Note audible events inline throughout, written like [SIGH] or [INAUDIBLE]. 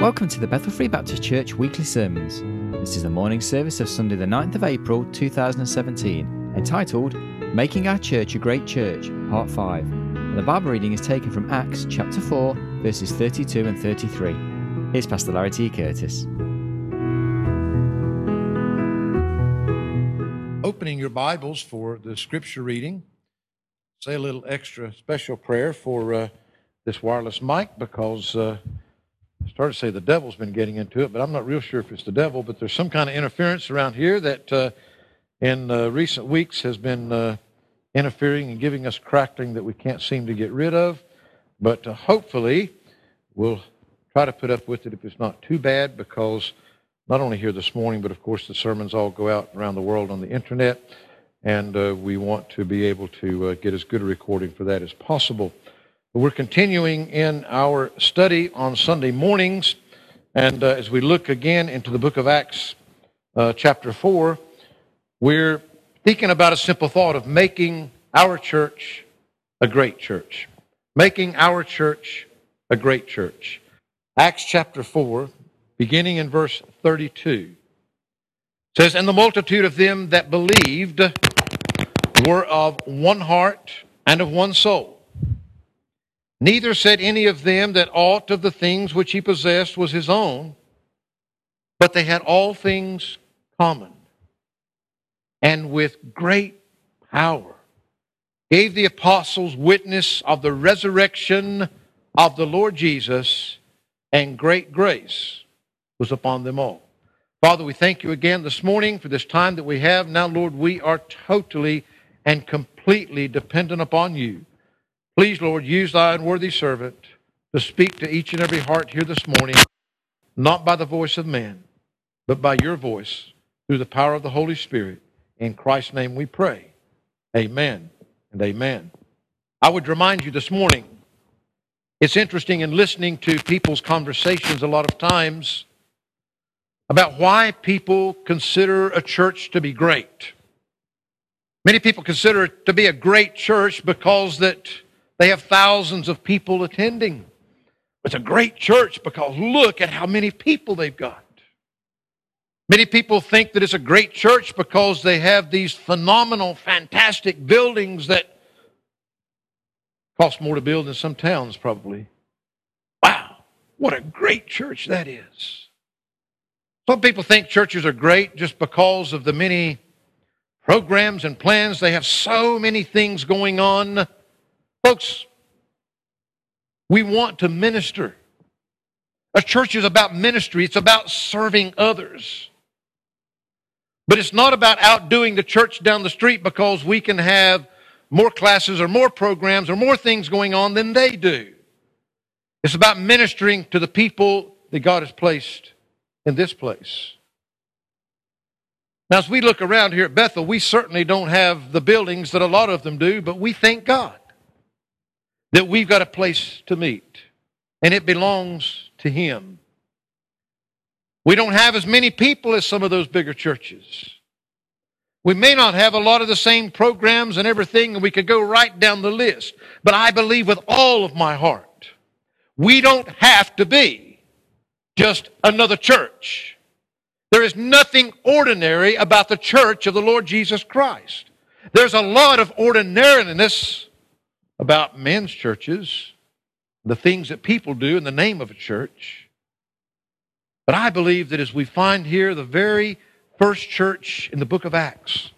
Welcome to the Bethel Free Baptist Church weekly sermons. This is the morning service of Sunday, the 9th of April 2017, entitled Making Our Church a Great Church, Part 5. And the Bible reading is taken from Acts chapter 4, verses 32 and 33. Here's Pastor Larry T. Curtis. Opening your Bibles for the scripture reading, say a little extra special prayer for uh, this wireless mic because. Uh, started to say the devil's been getting into it, but I'm not real sure if it's the devil. But there's some kind of interference around here that uh, in uh, recent weeks has been uh, interfering and giving us crackling that we can't seem to get rid of. But uh, hopefully, we'll try to put up with it if it's not too bad because not only here this morning, but of course the sermons all go out around the world on the internet. And uh, we want to be able to uh, get as good a recording for that as possible. We're continuing in our study on Sunday mornings, and uh, as we look again into the book of Acts, uh, chapter 4, we're thinking about a simple thought of making our church a great church. Making our church a great church. Acts chapter 4, beginning in verse 32, says, And the multitude of them that believed were of one heart and of one soul. Neither said any of them that aught of the things which he possessed was his own, but they had all things common. And with great power gave the apostles witness of the resurrection of the Lord Jesus, and great grace was upon them all. Father, we thank you again this morning for this time that we have. Now, Lord, we are totally and completely dependent upon you. Please, Lord, use thy unworthy servant to speak to each and every heart here this morning, not by the voice of man, but by your voice through the power of the Holy Spirit. In Christ's name we pray. Amen and amen. I would remind you this morning, it's interesting in listening to people's conversations a lot of times about why people consider a church to be great. Many people consider it to be a great church because that they have thousands of people attending. It's a great church because look at how many people they've got. Many people think that it's a great church because they have these phenomenal, fantastic buildings that cost more to build than some towns, probably. Wow, what a great church that is. Some people think churches are great just because of the many programs and plans. They have so many things going on Folks, we want to minister. A church is about ministry, it's about serving others. But it's not about outdoing the church down the street because we can have more classes or more programs or more things going on than they do. It's about ministering to the people that God has placed in this place. Now, as we look around here at Bethel, we certainly don't have the buildings that a lot of them do, but we thank God that we've got a place to meet, and it belongs to Him. We don't have as many people as some of those bigger churches. We may not have a lot of the same programs and everything, and we could go right down the list. But I believe with all of my heart, we don't have to be just another church. There is nothing ordinary about the church of the Lord Jesus Christ. There's a lot of ordinariness about men's churches, the things that people do in the name of a church. But I believe that as we find here the very first church in the book of Acts,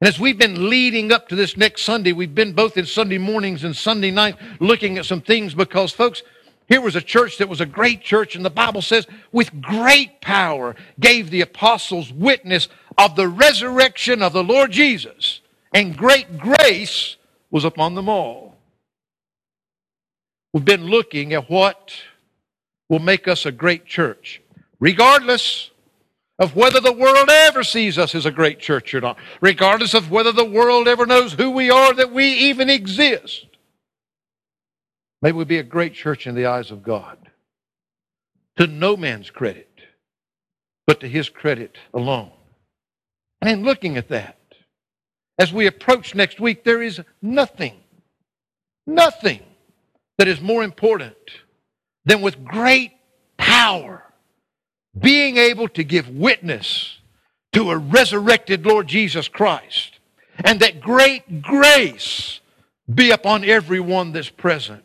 and as we've been leading up to this next Sunday, we've been both in Sunday mornings and Sunday night looking at some things because, folks, here was a church that was a great church, and the Bible says, with great power gave the apostles witness of the resurrection of the Lord Jesus, and great grace was upon them all. We've been looking at what will make us a great church, regardless of whether the world ever sees us as a great church or not, regardless of whether the world ever knows who we are, that we even exist. May we be a great church in the eyes of God, to no man's credit, but to his credit alone. And in looking at that, as we approach next week, there is nothing, nothing that is more important than with great power, being able to give witness to a resurrected Lord Jesus Christ, and that great grace be upon everyone that's present.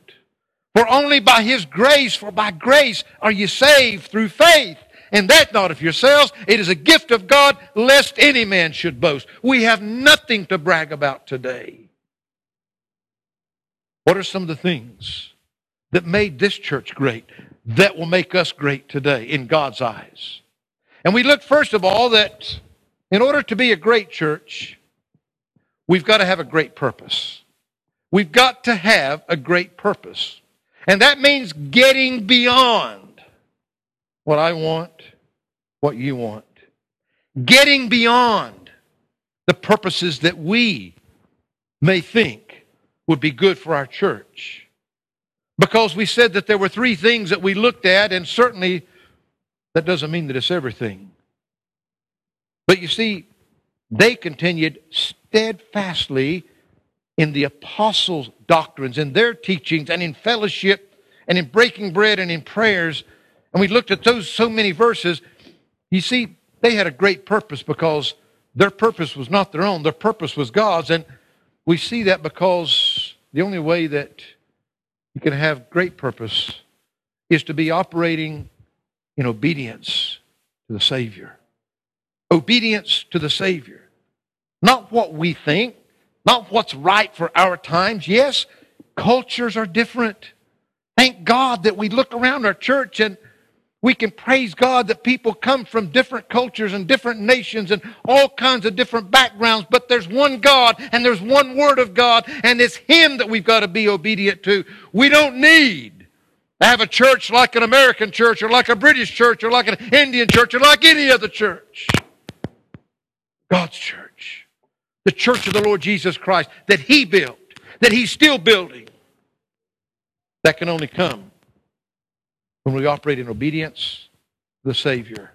For only by his grace, for by grace are you saved through faith. And that not of yourselves, it is a gift of God, lest any man should boast. We have nothing to brag about today. What are some of the things that made this church great that will make us great today in God's eyes? And we look first of all that in order to be a great church, we've got to have a great purpose. We've got to have a great purpose. And that means getting beyond what I want, what you want. Getting beyond the purposes that we may think would be good for our church. Because we said that there were three things that we looked at, and certainly that doesn't mean that it's everything. But you see, they continued steadfastly in the apostles' doctrines, in their teachings, and in fellowship, and in breaking bread, and in prayers. And we looked at those so many verses. You see, they had a great purpose because their purpose was not their own, their purpose was God's. And we see that because the only way that you can have great purpose is to be operating in obedience to the Savior. Obedience to the Savior. Not what we think, not what's right for our times. Yes, cultures are different. Thank God that we look around our church and we can praise God that people come from different cultures and different nations and all kinds of different backgrounds, but there's one God and there's one Word of God, and it's Him that we've got to be obedient to. We don't need to have a church like an American church or like a British church or like an Indian church or like any other church. God's church the church of the Lord Jesus Christ that He built, that He's still building. That can only come when we operate in obedience to the Savior.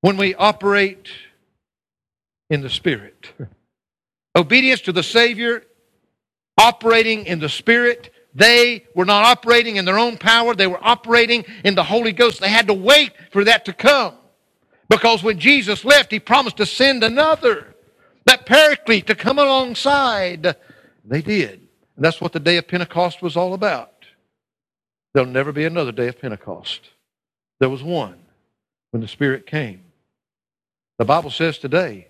When we operate in the Spirit. Obedience to the Savior, operating in the Spirit. They were not operating in their own power, they were operating in the Holy Ghost. They had to wait for that to come. Because when Jesus left, He promised to send another that paraclete to come alongside. They did. And that's what the day of Pentecost was all about. There'll never be another day of Pentecost. There was one when the Spirit came. The Bible says today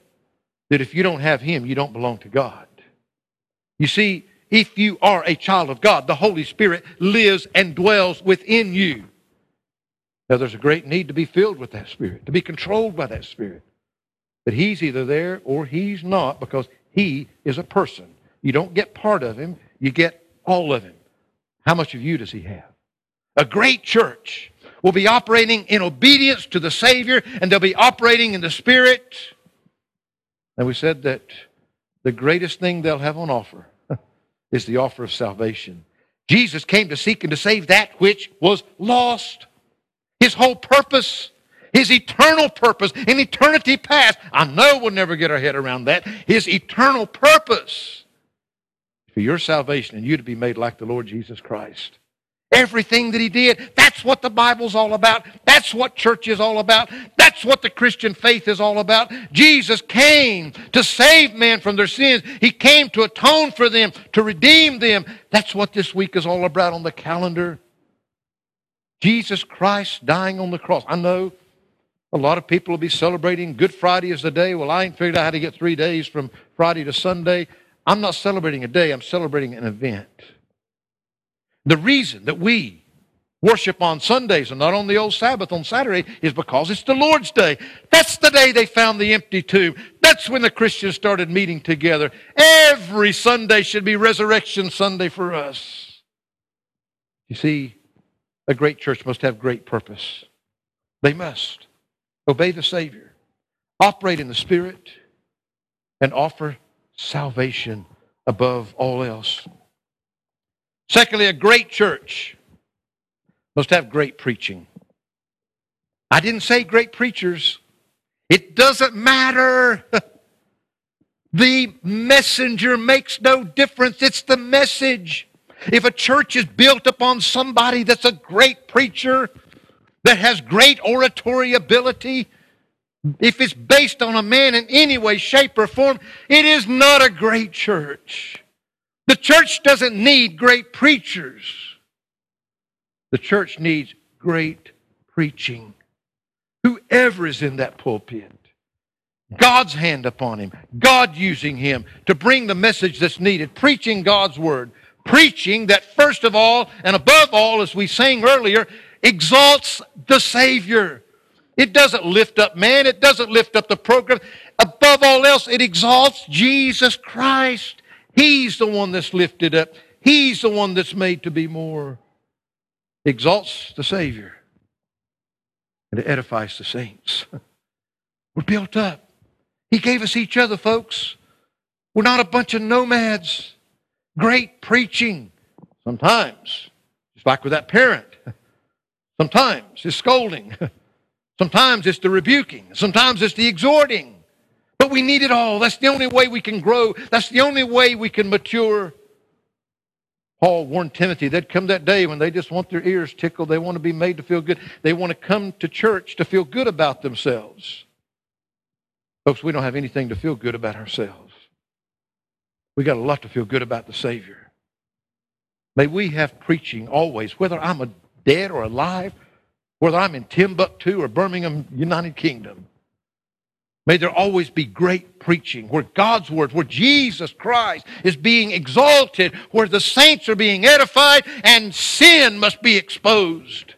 that if you don't have Him, you don't belong to God. You see, if you are a child of God, the Holy Spirit lives and dwells within you. Now, there's a great need to be filled with that Spirit, to be controlled by that Spirit. But he's either there or he's not because he is a person. You don't get part of him, you get all of him. How much of you does he have? A great church will be operating in obedience to the Savior and they'll be operating in the Spirit. And we said that the greatest thing they'll have on offer [LAUGHS] is the offer of salvation. Jesus came to seek and to save that which was lost. His whole purpose his eternal purpose in eternity past. I know we'll never get our head around that. His eternal purpose for your salvation and you to be made like the Lord Jesus Christ. Everything that he did, that's what the Bible's all about. That's what church is all about. That's what the Christian faith is all about. Jesus came to save men from their sins. He came to atone for them, to redeem them. That's what this week is all about on the calendar. Jesus Christ dying on the cross. I know a lot of people will be celebrating Good Friday as the day. Well, I ain't figured out how to get three days from Friday to Sunday. I'm not celebrating a day, I'm celebrating an event. The reason that we worship on Sundays and not on the old Sabbath on Saturday is because it's the Lord's Day. That's the day they found the empty tomb. That's when the Christians started meeting together. Every Sunday should be Resurrection Sunday for us. You see, a great church must have great purpose. They must. Obey the Savior, operate in the Spirit, and offer salvation above all else. Secondly, a great church must have great preaching. I didn't say great preachers. It doesn't matter. [LAUGHS] the messenger makes no difference. It's the message. If a church is built upon somebody that's a great preacher, that has great oratory ability, if it's based on a man in any way, shape, or form, it is not a great church. The church doesn't need great preachers. The church needs great preaching. Whoever is in that pulpit, God's hand upon him, God using him to bring the message that's needed, preaching God's word, preaching that first of all and above all, as we sang earlier, exalts the Savior. It doesn't lift up man, it doesn't lift up the program. Above all else, it exalts Jesus Christ. He's the one that's lifted up, He's the one that's made to be more. Exalts the Savior and edifies the saints. [LAUGHS] We're built up. He gave us each other, folks. We're not a bunch of nomads. Great preaching. Sometimes, just like with that parent. Sometimes it's scolding. [LAUGHS] Sometimes it's the rebuking. Sometimes it's the exhorting. But we need it all. That's the only way we can grow. That's the only way we can mature. Paul warned Timothy there'd come that day when they just want their ears tickled. They want to be made to feel good. They want to come to church to feel good about themselves. Folks, we don't have anything to feel good about ourselves. We got a lot to feel good about the Savior. May we have preaching always, whether I'm a dead or alive, whether I'm in Timbuktu or Birmingham, United Kingdom. May there always be great preaching where God's word, where Jesus Christ is being exalted, where the saints are being edified, and sin must be exposed.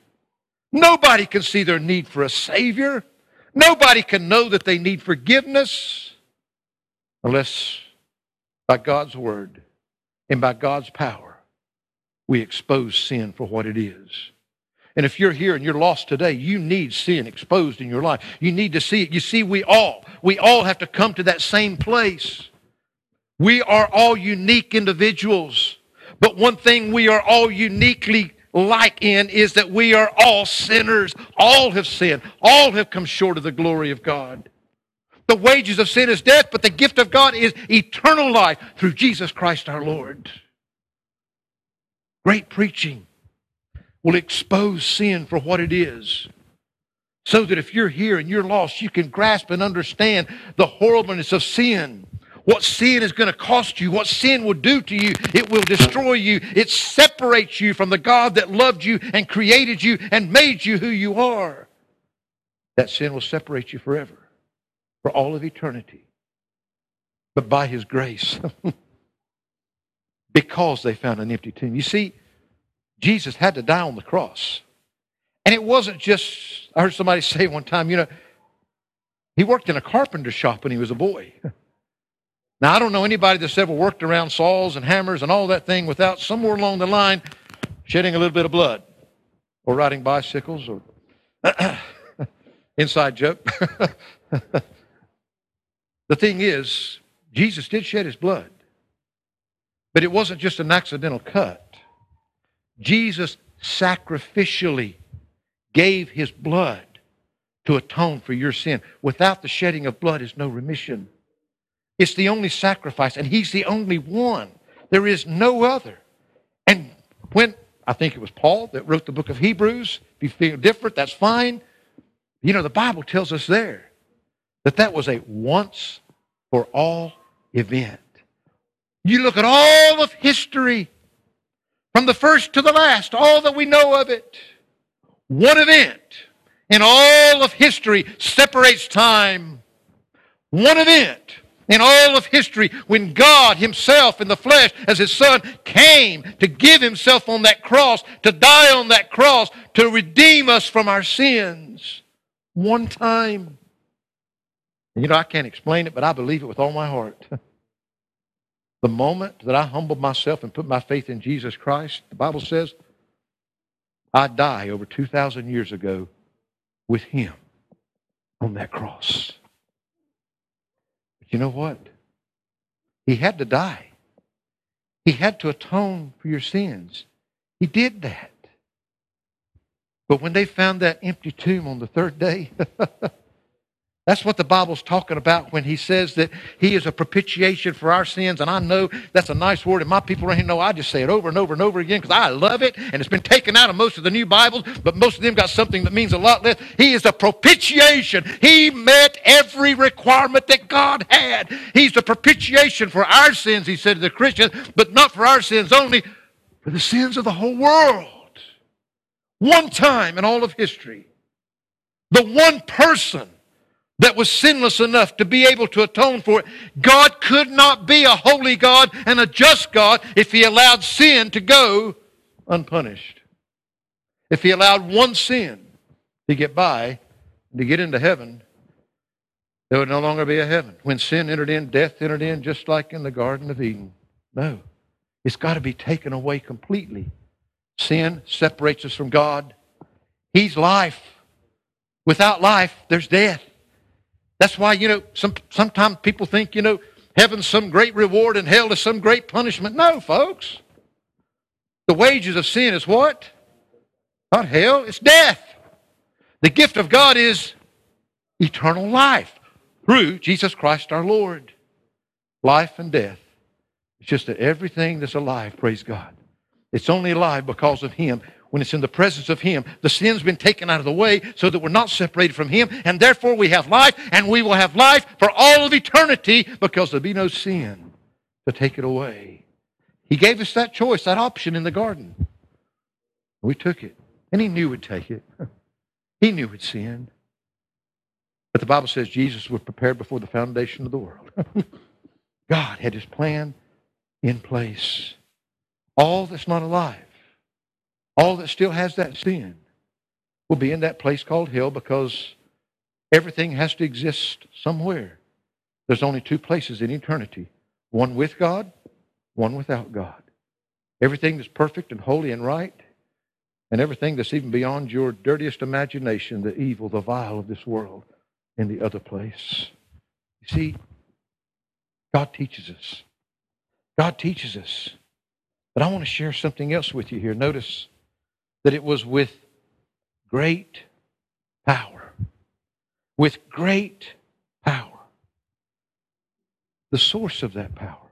Nobody can see their need for a Savior. Nobody can know that they need forgiveness unless by God's word and by God's power we expose sin for what it is. And if you're here and you're lost today, you need sin exposed in your life. You need to see it. You see, we all, we all have to come to that same place. We are all unique individuals. But one thing we are all uniquely like in is that we are all sinners. All have sinned. All have come short of the glory of God. The wages of sin is death, but the gift of God is eternal life through Jesus Christ our Lord. Great preaching will expose sin for what it is. So that if you're here and you're lost, you can grasp and understand the horribleness of sin. What sin is going to cost you, what sin will do to you. It will destroy you. It separates you from the God that loved you and created you and made you who you are. That sin will separate you forever, for all of eternity. But by His grace, [LAUGHS] because they found an empty tomb. You see, Jesus had to die on the cross. And it wasn't just, I heard somebody [LAUGHS] say one time, you know, he worked in a carpenter shop when he was a boy. [LAUGHS] Now, I don't know anybody that's ever worked around saws and hammers and all that thing without somewhere along the line shedding a little bit of blood or riding bicycles or [CLEARS THROAT] inside joke. [LAUGHS] the thing is, Jesus did shed his blood, but it wasn't just an accidental cut. Jesus sacrificially gave his blood to atone for your sin. Without the shedding of blood is no remission. It's the only sacrifice, and he's the only one. There is no other. And when I think it was Paul that wrote the book of Hebrews, if you feel different, that's fine. You know, the Bible tells us there that that was a once for all event. You look at all of history, from the first to the last, all that we know of it. One event in all of history separates time. One event in all of history when God Himself in the flesh as His Son came to give Himself on that cross, to die on that cross, to redeem us from our sins. One time. You know, I can't explain it, but I believe it with all my heart. [LAUGHS] The moment that I humbled myself and put my faith in Jesus Christ, the Bible says, I die over 2,000 years ago with Him on that cross. But you know what? He had to die. He had to atone for your sins. He did that. But when they found that empty tomb on the third day, [LAUGHS] That's what the Bible's talking about when he says that he is a propitiation for our sins. And I know that's a nice word, and my people around here know I just say it over and over and over again because I love it, and it's been taken out of most of the new Bibles, but most of them got something that means a lot less. He is a propitiation. He met every requirement that God had. He's the propitiation for our sins, he said to the Christians, but not for our sins only, for the sins of the whole world. One time in all of history, the one person that was sinless enough to be able to atone for it. God could not be a holy God and a just God if he allowed sin to go unpunished. If he allowed one sin to get by, to get into heaven, there would no longer be a heaven. When sin entered in, death entered in, just like in the Garden of Eden. No. It's got to be taken away completely. Sin separates us from God. He's life. Without life, there's death. That's why, you know, some, sometimes people think, you know, heaven's some great reward and hell is some great punishment. No, folks. The wages of sin is what? Not hell, it's death. The gift of God is eternal life through Jesus Christ our Lord. Life and death. It's just that everything that's alive, praise God. It's only alive because of Him when it's in the presence of Him. The sin's been taken out of the way so that we're not separated from Him, and therefore we have life, and we will have life for all of eternity because there'll be no sin to take it away. He gave us that choice, that option in the garden. We took it, and He knew we'd take it. [LAUGHS] He knew we'd sin. But the Bible says Jesus was prepared before the foundation of the world. [LAUGHS] God had His plan in place. All that's not alive all that still has that sin will be in that place called hell because everything has to exist somewhere. There's only two places in eternity one with God, one without God. Everything that's perfect and holy and right, and everything that's even beyond your dirtiest imagination, the evil, the vile of this world, in the other place. You see, God teaches us. God teaches us. But I want to share something else with you here. Notice that it was with great power. With great power. The source of that power.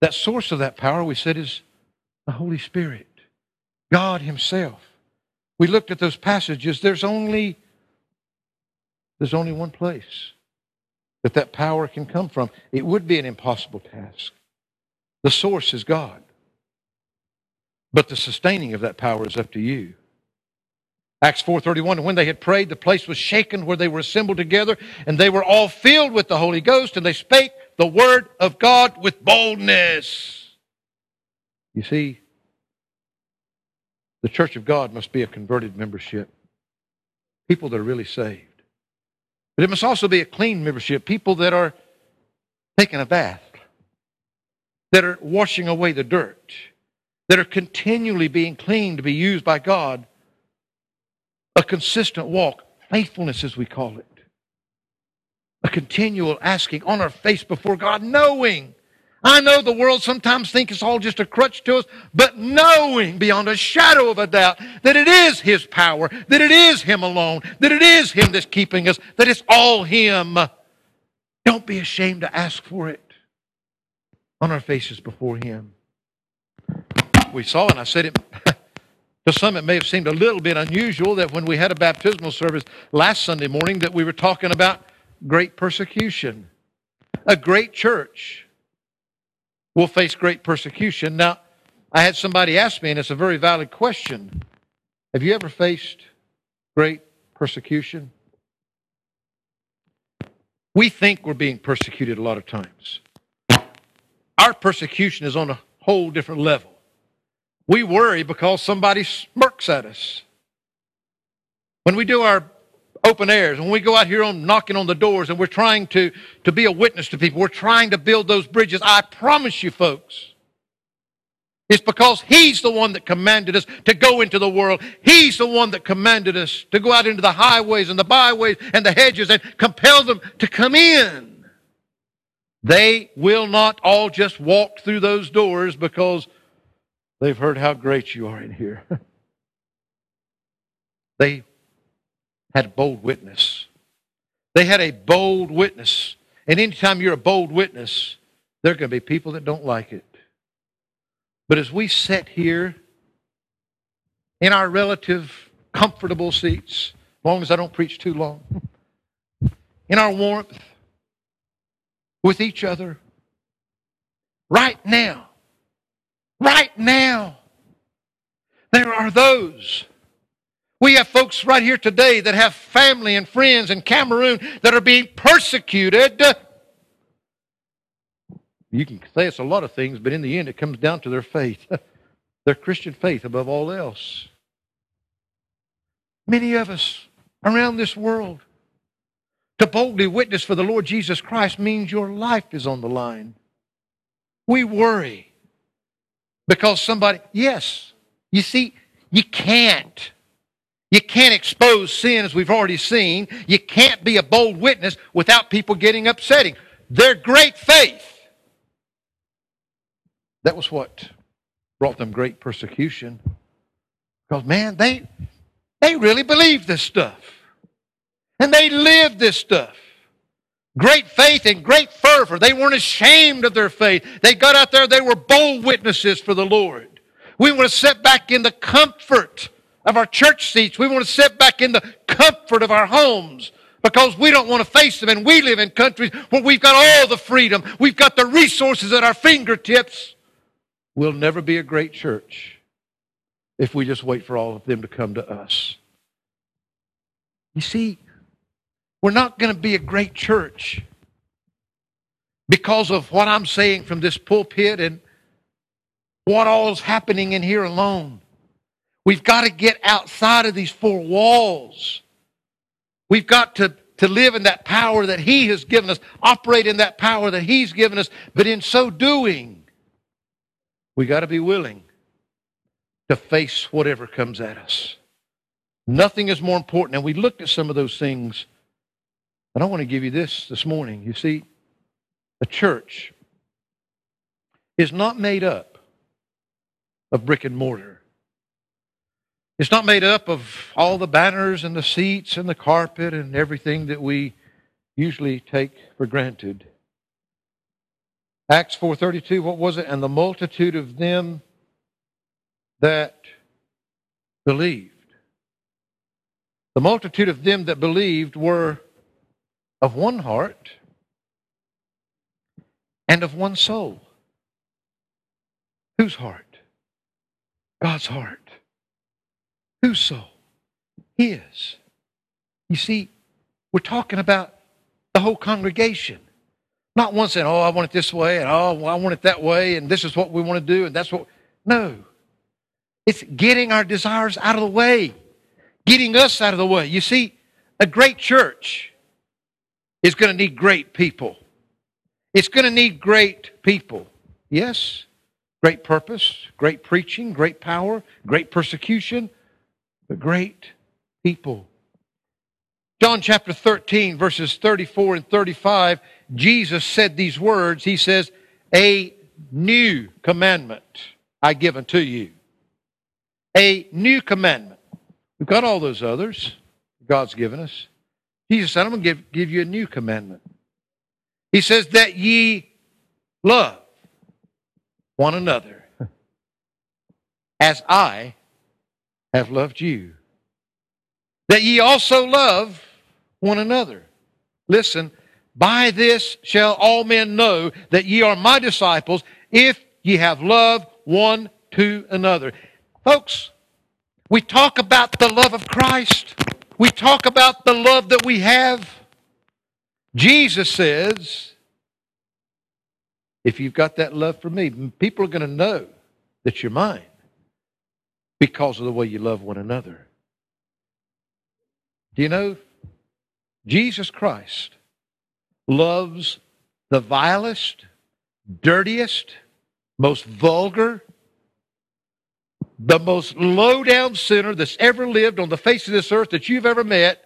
That source of that power, we said, is the Holy Spirit, God Himself. We looked at those passages. There's only, there's only one place that that power can come from. It would be an impossible task. The source is God. But the sustaining of that power is up to you. Acts 4:31 when they had prayed the place was shaken where they were assembled together and they were all filled with the Holy Ghost and they spake the word of God with boldness. You see the church of God must be a converted membership. People that are really saved. But it must also be a clean membership, people that are taking a bath, that are washing away the dirt that are continually being cleaned to be used by God. A consistent walk, faithfulness as we call it. A continual asking on our face before God, knowing. I know the world sometimes thinks it's all just a crutch to us, but knowing beyond a shadow of a doubt that it is His power, that it is Him alone, that it is Him that's keeping us, that it's all Him. Don't be ashamed to ask for it on our faces before Him we saw, and I said it [LAUGHS] to some, it may have seemed a little bit unusual that when we had a baptismal service last Sunday morning, that we were talking about great persecution. A great church will face great persecution. Now, I had somebody ask me, and it's a very valid question Have you ever faced great persecution? We think we're being persecuted a lot of times. Our persecution is on a whole different level. We worry because somebody smirks at us. When we do our open airs, when we go out here on knocking on the doors and we're trying to, to be a witness to people, we're trying to build those bridges. I promise you, folks, it's because He's the one that commanded us to go into the world. He's the one that commanded us to go out into the highways and the byways and the hedges and compel them to come in. They will not all just walk through those doors because They've heard how great you are in here. [LAUGHS] they had bold witness. They had a bold witness. And anytime you're a bold witness, there are going to be people that don't like it. But as we sit here in our relative comfortable seats, as long as I don't preach too long, in our warmth, with each other, right now, right now, there are those. We have folks right here today that have family and friends in Cameroon that are being persecuted. You can say it's a lot of things, but in the end, it comes down to their faith, [LAUGHS] their Christian faith above all else. Many of us around this world, to boldly witness for the Lord Jesus Christ means your life is on the line. We worry because somebody, yes, you see, you can't. You can't expose sin as we've already seen. You can't be a bold witness without people getting upsetting. Their great faith. That was what brought them great persecution. Because man, they they really believed this stuff. And they lived this stuff. Great faith and great fervor. They weren't ashamed of their faith. They got out there, they were bold witnesses for the Lord. We want to sit back in the comfort of our church seats. We want to sit back in the comfort of our homes because we don't want to face them. And we live in countries where we've got all the freedom, we've got the resources at our fingertips. We'll never be a great church if we just wait for all of them to come to us. You see, we're not going to be a great church because of what I'm saying from this pulpit and what all is happening in here alone. We've got to get outside of these four walls. We've got to, to live in that power that He has given us, operate in that power that He's given us, but in so doing, we got to be willing to face whatever comes at us. Nothing is more important. And we looked at some of those things and I want to give you this this morning. You see, a church is not made up of brick and mortar. It's not made up of all the banners and the seats and the carpet and everything that we usually take for granted. Acts 4:32 what was it? And the multitude of them that believed. The multitude of them that believed were of one heart and of one soul. Whose heart? God's heart. Whose soul? His. You see, we're talking about the whole congregation. Not one saying, oh, I want it this way, and oh, I want it that way, and this is what we want to do, and that's what. No. It's getting our desires out of the way, getting us out of the way. You see, a great church is going to need great people. It's going to need great people. Yes, great purpose, great preaching, great power, great persecution, but great people. John chapter 13, verses 34 and 35, Jesus said these words. He says, A new commandment I give unto you. A new commandment. We've got all those others God's given us. Jesus said, I'm going to give, give you a new commandment. He says, that ye love one another [LAUGHS] as I have loved you. That ye also love one another. Listen, by this shall all men know that ye are my disciples if ye have love one to another. Folks, we talk about the love of Christ. We talk about the love that we have. Jesus says, if you've got that love for me, people are going to know that you're mine because of the way you love one another. Do you know? Jesus Christ loves the vilest, dirtiest, most vulgar, the most low down sinner that's ever lived on the face of this earth that you've ever met,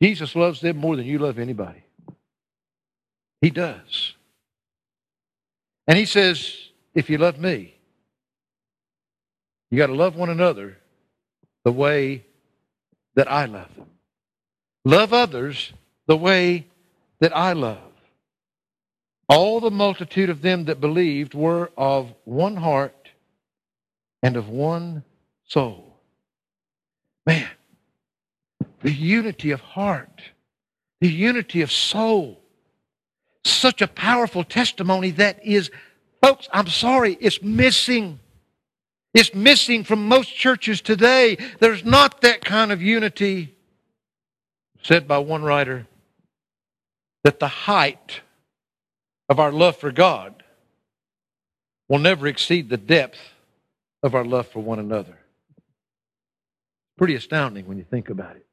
Jesus loves them more than you love anybody. He does. And he says, if you love me, you got to love one another the way that I love them. Love others the way that I love. All the multitude of them that believed were of one heart and of one soul. Man, the unity of heart, the unity of soul. Such a powerful testimony that is, folks, I'm sorry, it's missing. It's missing from most churches today. There's not that kind of unity. Said by one writer that the height of our love for God will never exceed the depth of our love for one another. Pretty astounding when you think about it.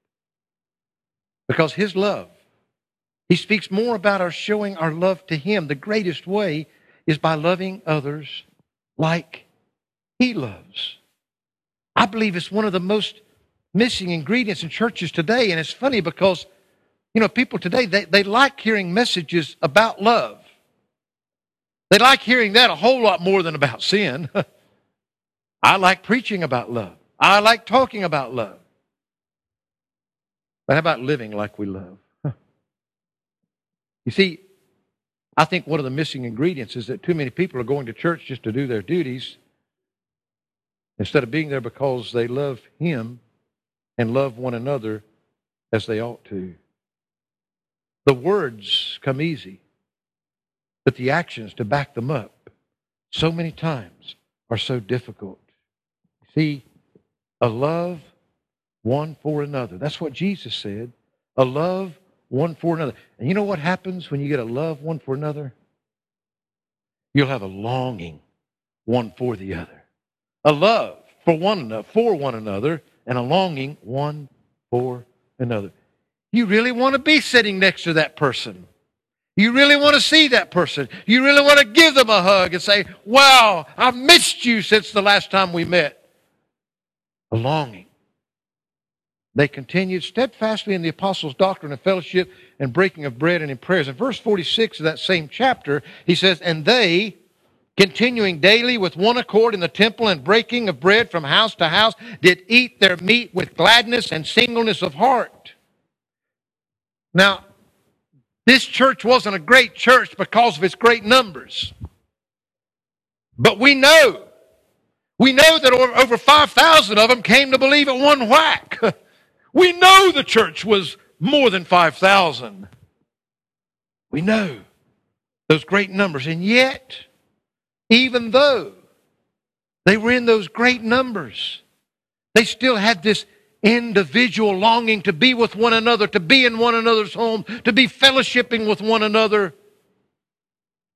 Because His love, He speaks more about our showing our love to Him. The greatest way is by loving others like He loves. I believe it's one of the most missing ingredients in churches today. And it's funny because, you know, people today, they, they like hearing messages about love. They like hearing that a whole lot more than about sin. [LAUGHS] I like preaching about love. I like talking about love. But how about living like we love? You see, I think one of the missing ingredients is that too many people are going to church just to do their duties instead of being there because they love Him and love one another as they ought to. The words come easy, but the actions to back them up so many times are so difficult. See, a love one for another. That's what Jesus said. A love one for another. And you know what happens when you get a love one for another? You'll have a longing one for the other. A love for one another, for one another, and a longing one for another. You really want to be sitting next to that person. You really want to see that person. You really want to give them a hug and say, Wow, I've missed you since the last time we met. A longing. They continued steadfastly in the apostles' doctrine and fellowship and breaking of bread and in prayers. In verse 46 of that same chapter, he says, And they, continuing daily with one accord in the temple and breaking of bread from house to house, did eat their meat with gladness and singleness of heart. Now, this church wasn't a great church because of its great numbers. But we know, we know that over 5,000 of them came to believe at one whack. [LAUGHS] we know the church was more than 5,000. We know those great numbers. And yet, even though they were in those great numbers, they still had this individual longing to be with one another, to be in one another's home, to be fellowshipping with one another.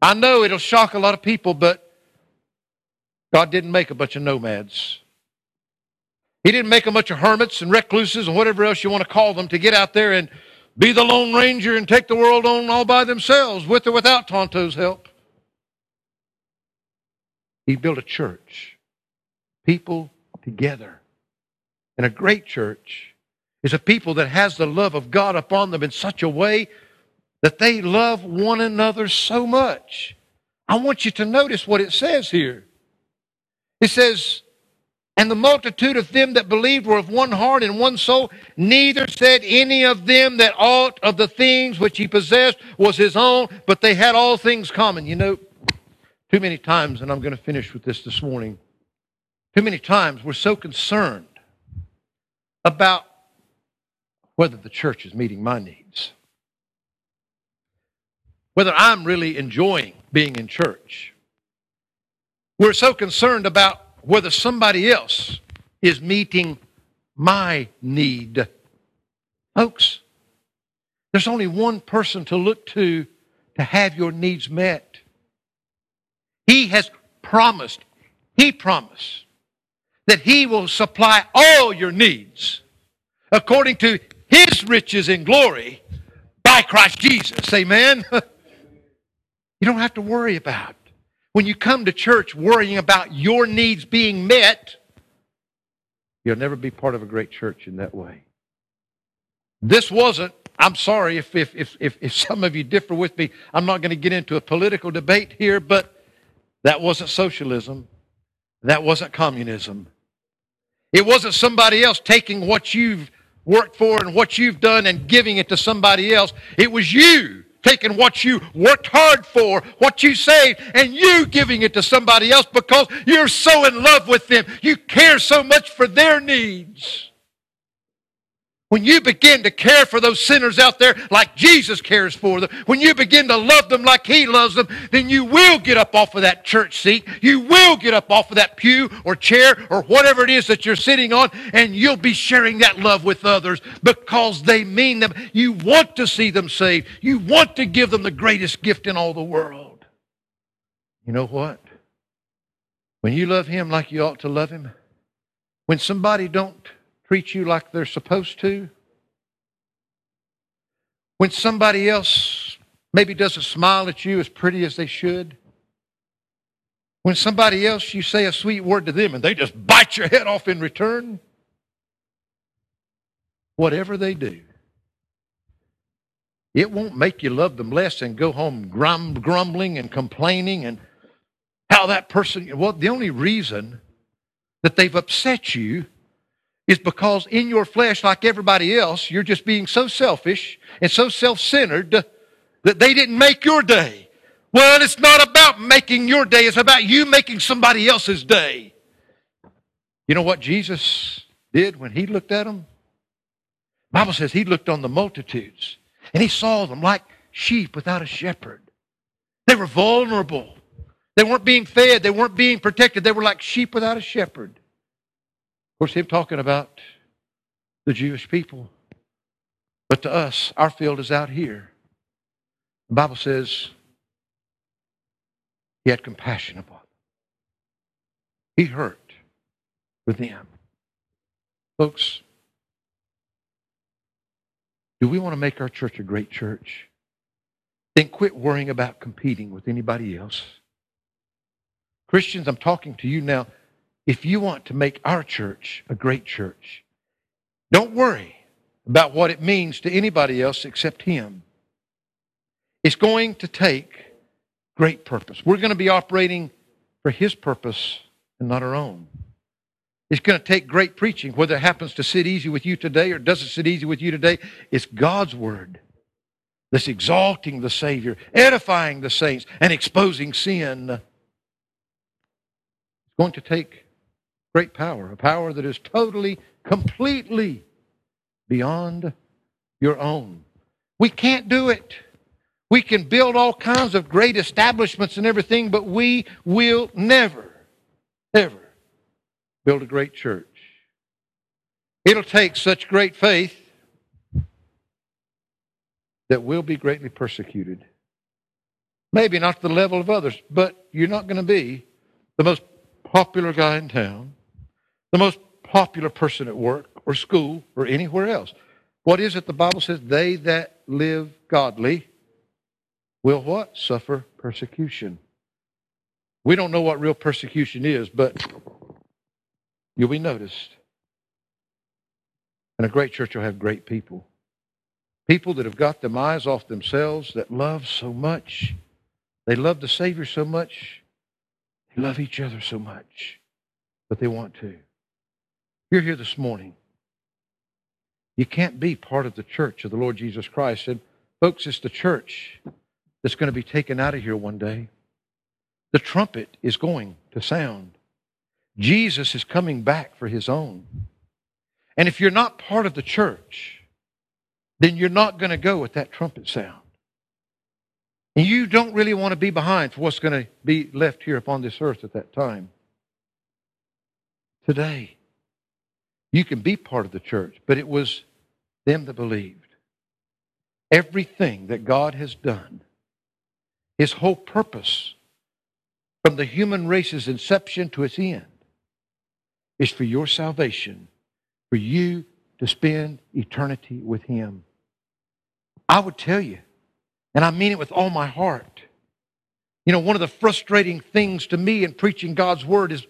I know it'll shock a lot of people, but God didn't make a bunch of nomads. He didn't make a bunch of hermits and recluses and whatever else you want to call them to get out there and be the Lone Ranger and take the world on all by themselves, with or without Tonto's help. He built a church, people together and a great church is a people that has the love of God upon them in such a way that they love one another so much. I want you to notice what it says here. It says, And the multitude of them that believed were of one heart and one soul. Neither said any of them that aught of the things which he possessed was his own, but they had all things common. You know, too many times, and I'm going to finish with this this morning, too many times we're so concerned about whether the church is meeting my needs, whether I'm really enjoying being in church. We're so concerned about whether somebody else is meeting my need. Folks, there's only one person to look to to have your needs met. He has promised, He promised that He will supply all your needs according to His riches in glory by Christ Jesus. Amen? [LAUGHS] you don't have to worry about when you come to church worrying about your needs being met. You'll never be part of a great church in that way. This wasn't, I'm sorry if, if, if, if, if some of you differ with me. I'm not going to get into a political debate here, but that wasn't socialism. That wasn't communism. It wasn't somebody else taking what you've worked for and what you've done and giving it to somebody else. It was you taking what you worked hard for, what you saved, and you giving it to somebody else because you're so in love with them. You care so much for their needs. When you begin to care for those sinners out there like Jesus cares for them, when you begin to love them like He loves them, then you will get up off of that church seat. You will get up off of that pew or chair or whatever it is that you're sitting on, and you'll be sharing that love with others because they mean them. You want to see them saved. You want to give them the greatest gift in all the world. You know what? When you love Him like you ought to love Him, when somebody don't treat you like they're supposed to, when somebody else maybe doesn't smile at you as pretty as they should, when somebody else you say a sweet word to them and they just bite your head off in return, whatever they do, it won't make you love them less and go home grum, grumbling and complaining and how that person, well, the only reason that they've upset you is because in your flesh, like everybody else, you're just being so selfish and so self centered that they didn't make your day. Well, it's not about making your day, it's about you making somebody else's day. You know what Jesus did when he looked at them? The Bible says he looked on the multitudes and he saw them like sheep without a shepherd. They were vulnerable. They weren't being fed. They weren't being protected. They were like sheep without a shepherd course, him talking about the Jewish people. But to us, our field is out here. The Bible says he had compassion upon them. He hurt with them. Folks, do we want to make our church a great church? Then quit worrying about competing with anybody else. Christians, I'm talking to you now if you want to make our church a great church, don't worry about what it means to anybody else except Him. It's going to take great purpose. We're going to be operating for His purpose and not our own. It's going to take great preaching, whether it happens to sit easy with you today or doesn't sit easy with you today. It's God's Word that's exalting the Savior, edifying the saints, and exposing sin. It's going to take great power, a power that is totally, completely beyond your own. We can't do it. We can build all kinds of great establishments and everything, but we will never, ever build a great church. It'll take such great faith that we'll be greatly persecuted. Maybe not to the level of others, but you're not going to be the most popular guy in town the most popular person at work or school or anywhere else. What is it the Bible says? They that live godly will what? Suffer persecution. We don't know what real persecution is, but you'll be noticed. And a great church will have great people. People that have got their eyes off themselves, that love so much. They love the Savior so much. They love each other so much. But they want to. You're here this morning. You can't be part of the church of the Lord Jesus Christ. And, folks, it's the church that's going to be taken out of here one day. The trumpet is going to sound. Jesus is coming back for his own. And if you're not part of the church, then you're not going to go with that trumpet sound. And you don't really want to be behind for what's going to be left here upon this earth at that time. Today, you can be part of the church, but it was them that believed. Everything that God has done, His whole purpose from the human race's inception to its end, is for your salvation, for you to spend eternity with Him. I would tell you, and I mean it with all my heart. You know, one of the frustrating things to me in preaching God's Word is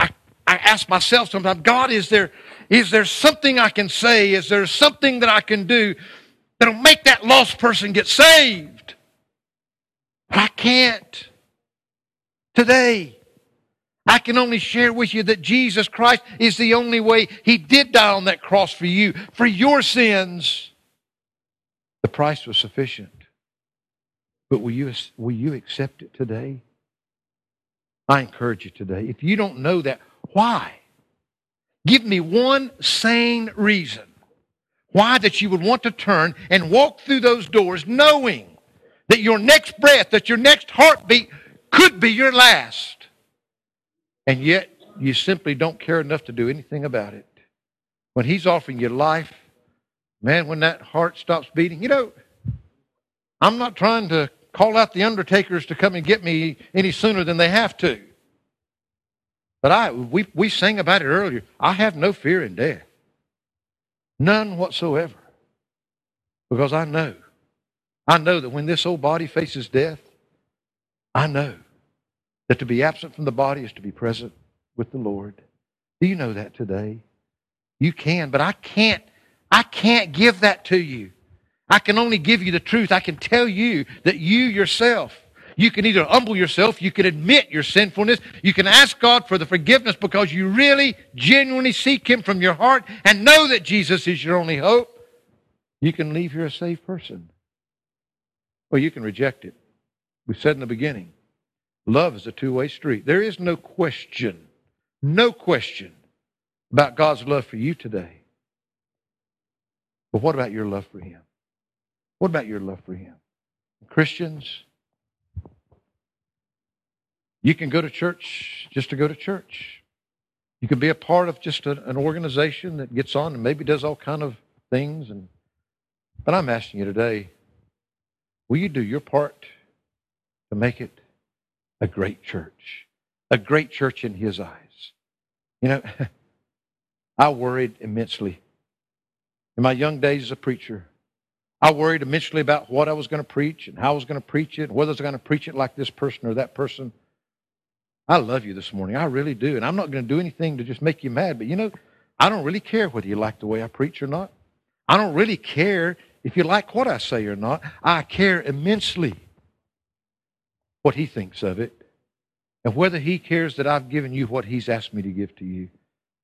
I I ask myself sometimes, God, is there, is there something I can say? Is there something that I can do that'll make that lost person get saved? I can't. Today, I can only share with you that Jesus Christ is the only way. He did die on that cross for you, for your sins. The price was sufficient. But will you, will you accept it today? I encourage you today. If you don't know that, why? Give me one sane reason why that you would want to turn and walk through those doors knowing that your next breath, that your next heartbeat could be your last. And yet you simply don't care enough to do anything about it. When He's offering you life, man, when that heart stops beating, you know, I'm not trying to call out the undertakers to come and get me any sooner than they have to. But I, we, we sang about it earlier. I have no fear in death. None whatsoever. Because I know. I know that when this old body faces death, I know that to be absent from the body is to be present with the Lord. Do you know that today? You can, but I can't. I can't give that to you. I can only give you the truth. I can tell you that you yourself, you can either humble yourself, you can admit your sinfulness, you can ask God for the forgiveness because you really, genuinely seek Him from your heart and know that Jesus is your only hope. You can leave here a saved person. Or you can reject it. We said in the beginning, love is a two way street. There is no question, no question about God's love for you today. But what about your love for Him? What about your love for Him? Christians, you can go to church just to go to church. You can be a part of just a, an organization that gets on and maybe does all kind of things. And but I'm asking you today, will you do your part to make it a great church, a great church in His eyes? You know, [LAUGHS] I worried immensely in my young days as a preacher. I worried immensely about what I was going to preach and how I was going to preach it, whether I was going to preach it like this person or that person. I love you this morning. I really do. And I'm not going to do anything to just make you mad. But you know, I don't really care whether you like the way I preach or not. I don't really care if you like what I say or not. I care immensely what he thinks of it and whether he cares that I've given you what he's asked me to give to you.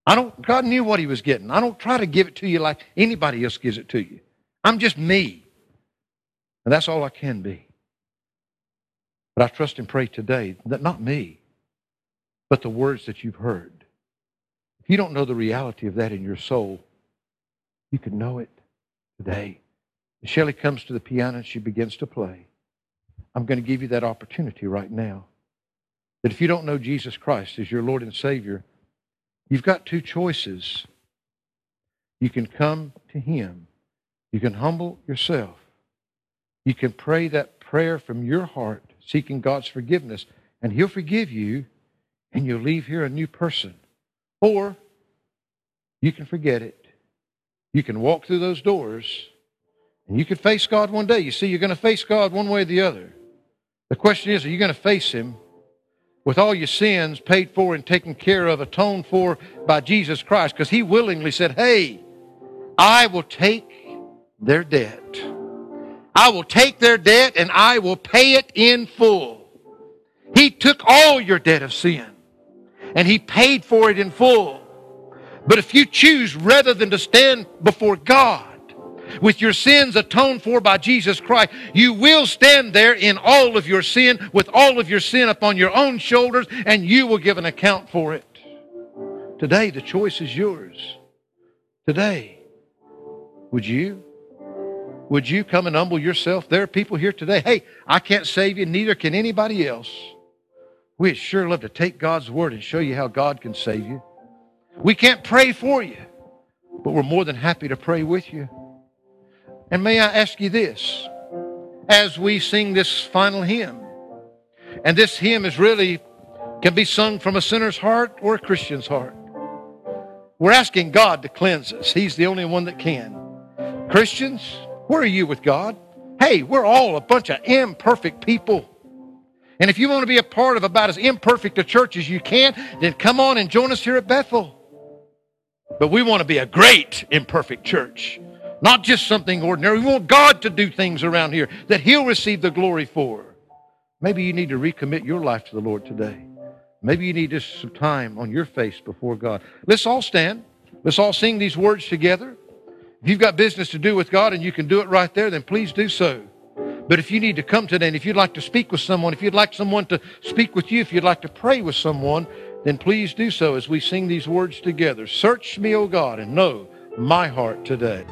I don't, God knew what he was getting. I don't try to give it to you like anybody else gives it to you. I'm just me. And that's all I can be. But I trust and pray today that not me, but the words that you've heard. If you don't know the reality of that in your soul, you can know it today. And Shelley comes to the piano and she begins to play. I'm going to give you that opportunity right now. That if you don't know Jesus Christ as your Lord and Savior, you've got two choices. You can come to Him you can humble yourself. You can pray that prayer from your heart, seeking God's forgiveness, and He'll forgive you, and you'll leave here a new person. Or you can forget it. You can walk through those doors, and you can face God one day. You see, you're going to face God one way or the other. The question is, are you going to face Him with all your sins paid for and taken care of, atoned for by Jesus Christ? Because He willingly said, Hey, I will take their debt. I will take their debt and I will pay it in full. He took all your debt of sin and He paid for it in full. But if you choose rather than to stand before God with your sins atoned for by Jesus Christ, you will stand there in all of your sin, with all of your sin upon your own shoulders, and you will give an account for it. Today, the choice is yours. Today, would you? Would you come and humble yourself? There are people here today. Hey, I can't save you, neither can anybody else. We'd sure love to take God's word and show you how God can save you. We can't pray for you, but we're more than happy to pray with you. And may I ask you this as we sing this final hymn, and this hymn is really can be sung from a sinner's heart or a Christian's heart. We're asking God to cleanse us. He's the only one that can. Christians, where are you with God? Hey, we're all a bunch of imperfect people. And if you want to be a part of about as imperfect a church as you can, then come on and join us here at Bethel. But we want to be a great imperfect church, not just something ordinary. We want God to do things around here that He'll receive the glory for. Maybe you need to recommit your life to the Lord today. Maybe you need just some time on your face before God. Let's all stand. Let's all sing these words together. If you've got business to do with God and you can do it right there, then please do so. But if you need to come today and if you'd like to speak with someone, if you'd like someone to speak with you, if you'd like to pray with someone, then please do so as we sing these words together. Search me, O God, and know my heart today.